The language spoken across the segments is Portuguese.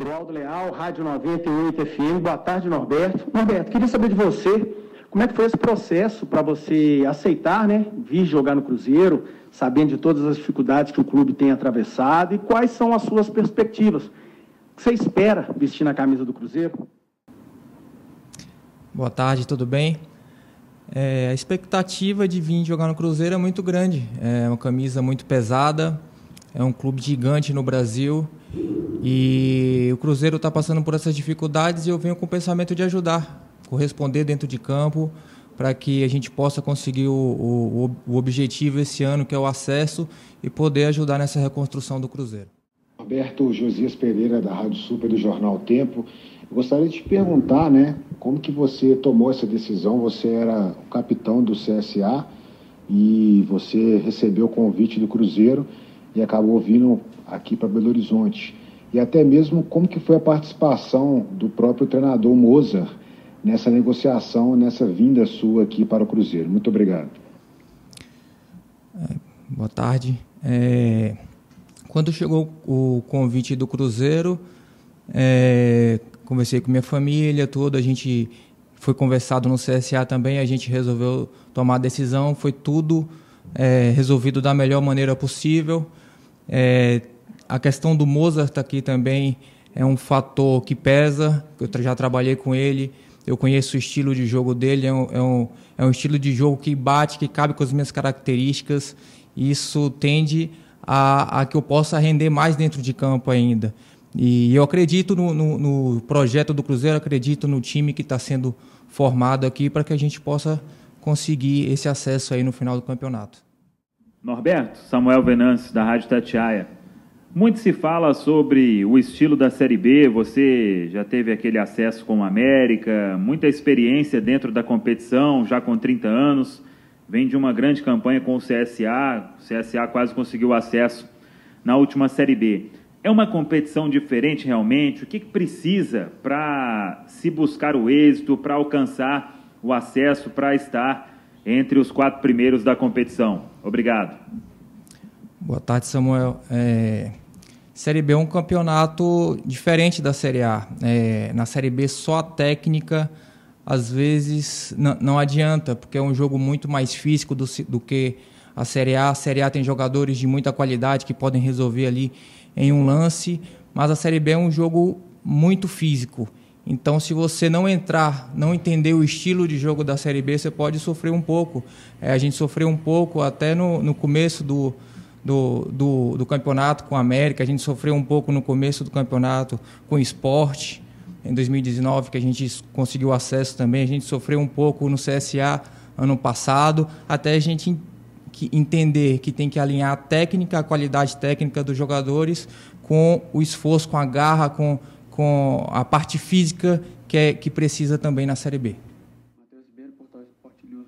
Adroaldo Leal, Rádio 98 FM. Boa tarde, Norberto. Norberto, queria saber de você, como é que foi esse processo para você aceitar, né, vir jogar no Cruzeiro, sabendo de todas as dificuldades que o clube tem atravessado e quais são as suas perspectivas? O que você espera vestir na camisa do Cruzeiro? Boa tarde, tudo bem? É, a expectativa de vir jogar no Cruzeiro é muito grande. É uma camisa muito pesada, é um clube gigante no Brasil e o Cruzeiro está passando por essas dificuldades e eu venho com o pensamento de ajudar, corresponder dentro de campo para que a gente possa conseguir o, o, o objetivo esse ano, que é o acesso, e poder ajudar nessa reconstrução do Cruzeiro. Roberto Josias Pereira, da Rádio Super do Jornal Tempo. Eu gostaria de te perguntar, né, como que você tomou essa decisão? Você era o capitão do CSA e você recebeu o convite do Cruzeiro e acabou vindo aqui para Belo Horizonte. E até mesmo como que foi a participação do próprio treinador Mozart nessa negociação, nessa vinda sua aqui para o Cruzeiro. Muito obrigado. É, boa tarde. É, quando chegou o convite do Cruzeiro, é, conversei com minha família, toda a gente foi conversado no CSA também, a gente resolveu tomar a decisão, foi tudo é, resolvido da melhor maneira possível. A questão do Mozart aqui também é um fator que pesa, eu já trabalhei com ele, eu conheço o estilo de jogo dele, é um, é um, é um estilo de jogo que bate, que cabe com as minhas características, isso tende a, a que eu possa render mais dentro de campo ainda. E eu acredito no, no, no projeto do Cruzeiro, acredito no time que está sendo formado aqui para que a gente possa conseguir esse acesso aí no final do campeonato. Norberto, Samuel Venâncio, da Rádio Tatiaia. Muito se fala sobre o estilo da Série B, você já teve aquele acesso com o América, muita experiência dentro da competição, já com 30 anos, vem de uma grande campanha com o CSA, o CSA quase conseguiu acesso na última Série B. É uma competição diferente realmente? O que, que precisa para se buscar o êxito, para alcançar o acesso, para estar entre os quatro primeiros da competição? Obrigado. Boa tarde, Samuel. É... Série B é um campeonato diferente da Série A. É... Na Série B, só a técnica às vezes não adianta, porque é um jogo muito mais físico do, do que a Série A. A Série A tem jogadores de muita qualidade que podem resolver ali em um lance, mas a Série B é um jogo muito físico. Então, se você não entrar, não entender o estilo de jogo da Série B, você pode sofrer um pouco. É, a gente sofreu um pouco até no, no começo do, do, do, do, campeonato com a América, a gente sofreu um pouco no começo do campeonato com o esporte, em 2019, que a gente conseguiu acesso também, a gente sofreu um pouco no CSA ano passado, até a gente entender que tem que alinhar a técnica, a qualidade técnica dos jogadores com o esforço, com a garra, com, com a parte física que, é, que precisa também na Série B. Matheus Ribeiro, Portal Esporte News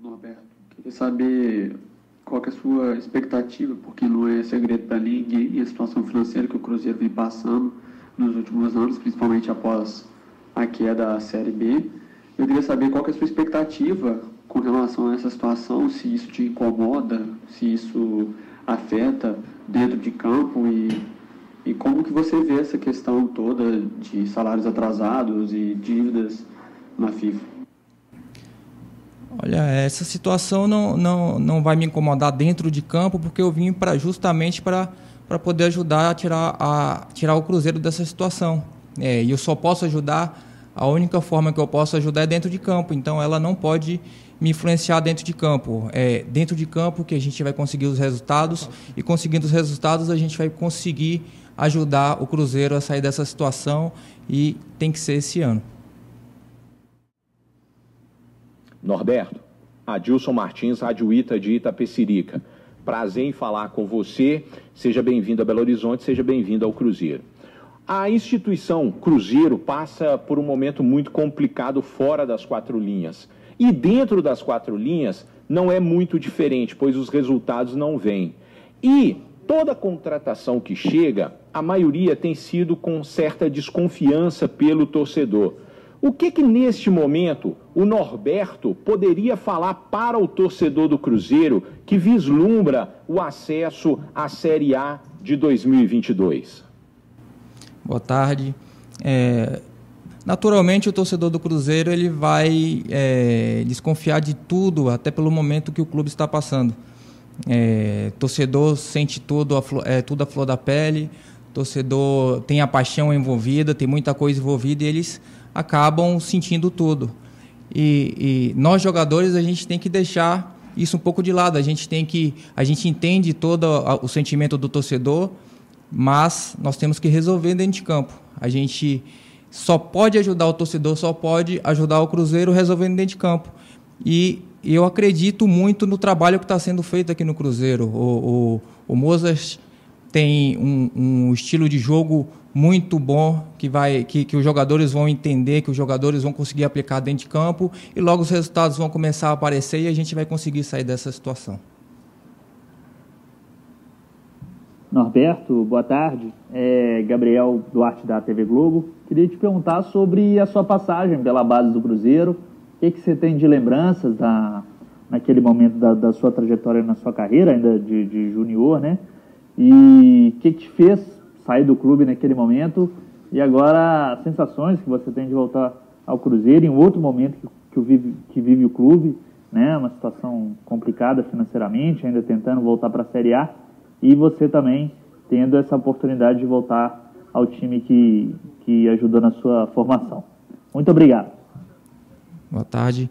Norberto. Queria saber qual é a sua expectativa, porque não é segredo da Liga e a situação financeira que o Cruzeiro vem passando nos últimos anos, principalmente após a queda da Série B. Eu queria saber qual é a sua expectativa com relação a essa situação, se isso te incomoda, se isso afeta dentro de campo e, e como que você vê essa questão toda de salários atrasados e dívidas na FIFA. Olha, essa situação não, não, não vai me incomodar dentro de campo, porque eu vim para justamente para poder ajudar a tirar, a tirar o Cruzeiro dessa situação. É, e eu só posso ajudar, a única forma que eu posso ajudar é dentro de campo, então ela não pode me influenciar dentro de campo. É dentro de campo que a gente vai conseguir os resultados e conseguindo os resultados a gente vai conseguir ajudar o Cruzeiro a sair dessa situação e tem que ser esse ano. Norberto, Adilson Martins, Rádio Ita de Itapecirica. Prazer em falar com você. Seja bem-vindo a Belo Horizonte, seja bem-vindo ao Cruzeiro. A instituição Cruzeiro passa por um momento muito complicado fora das quatro linhas. E dentro das quatro linhas não é muito diferente, pois os resultados não vêm. E toda contratação que chega, a maioria tem sido com certa desconfiança pelo torcedor. O que que neste momento o Norberto poderia falar para o torcedor do Cruzeiro que vislumbra o acesso à Série A de 2022? Boa tarde. É, naturalmente, o torcedor do Cruzeiro ele vai é, desconfiar de tudo, até pelo momento que o clube está passando. É, torcedor sente tudo a, é, tudo a flor da pele, torcedor tem a paixão envolvida, tem muita coisa envolvida e eles acabam sentindo tudo. E, e, nós jogadores a gente tem que deixar isso um pouco de lado. A gente tem que, a gente entende todo o sentimento do torcedor, mas nós temos que resolver dentro de campo. A gente só pode ajudar o torcedor, só pode ajudar o Cruzeiro resolvendo dentro de campo. E eu acredito muito no trabalho que está sendo feito aqui no Cruzeiro. O, o, o Mozart tem um, um, estilo de jogo muito bom que vai que, que os jogadores vão entender, que os jogadores vão conseguir aplicar dentro de campo e logo os resultados vão começar a aparecer e a gente vai conseguir sair dessa situação. Norberto, boa tarde. É Gabriel Duarte da TV Globo. Queria te perguntar sobre a sua passagem pela base do Cruzeiro. O que, que você tem de lembranças da, naquele momento da, da sua trajetória na sua carreira, ainda de, de junior, né? E o que, te fez sair do clube naquele momento? E agora as sensações que você tem de voltar ao Cruzeiro em outro momento que, que, vive, que vive o clube, né? Uma situação complicada financeiramente, ainda tentando voltar para a Série A. E você também tendo essa oportunidade de voltar ao time que, que ajudou na sua formação. Muito obrigado. Boa tarde.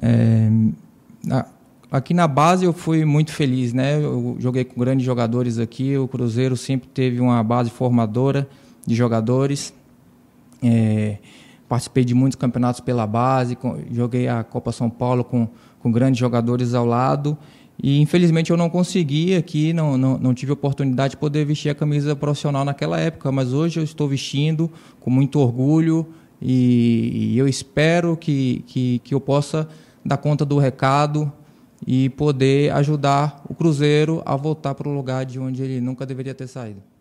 É, Aqui na base eu fui muito feliz, né? Eu joguei com grandes jogadores aqui. O Cruzeiro sempre teve uma base formadora de jogadores. É, participei de muitos campeonatos pela base. Joguei a Copa São Paulo com, com grandes jogadores ao lado. E infelizmente eu não consegui aqui, não, não, não tive oportunidade de poder vestir a camisa profissional naquela época. Mas hoje eu estou vestindo com muito orgulho e, e eu espero que, que, que eu possa dar conta do recado e poder ajudar o Cruzeiro a voltar para o lugar de onde ele nunca deveria ter saído.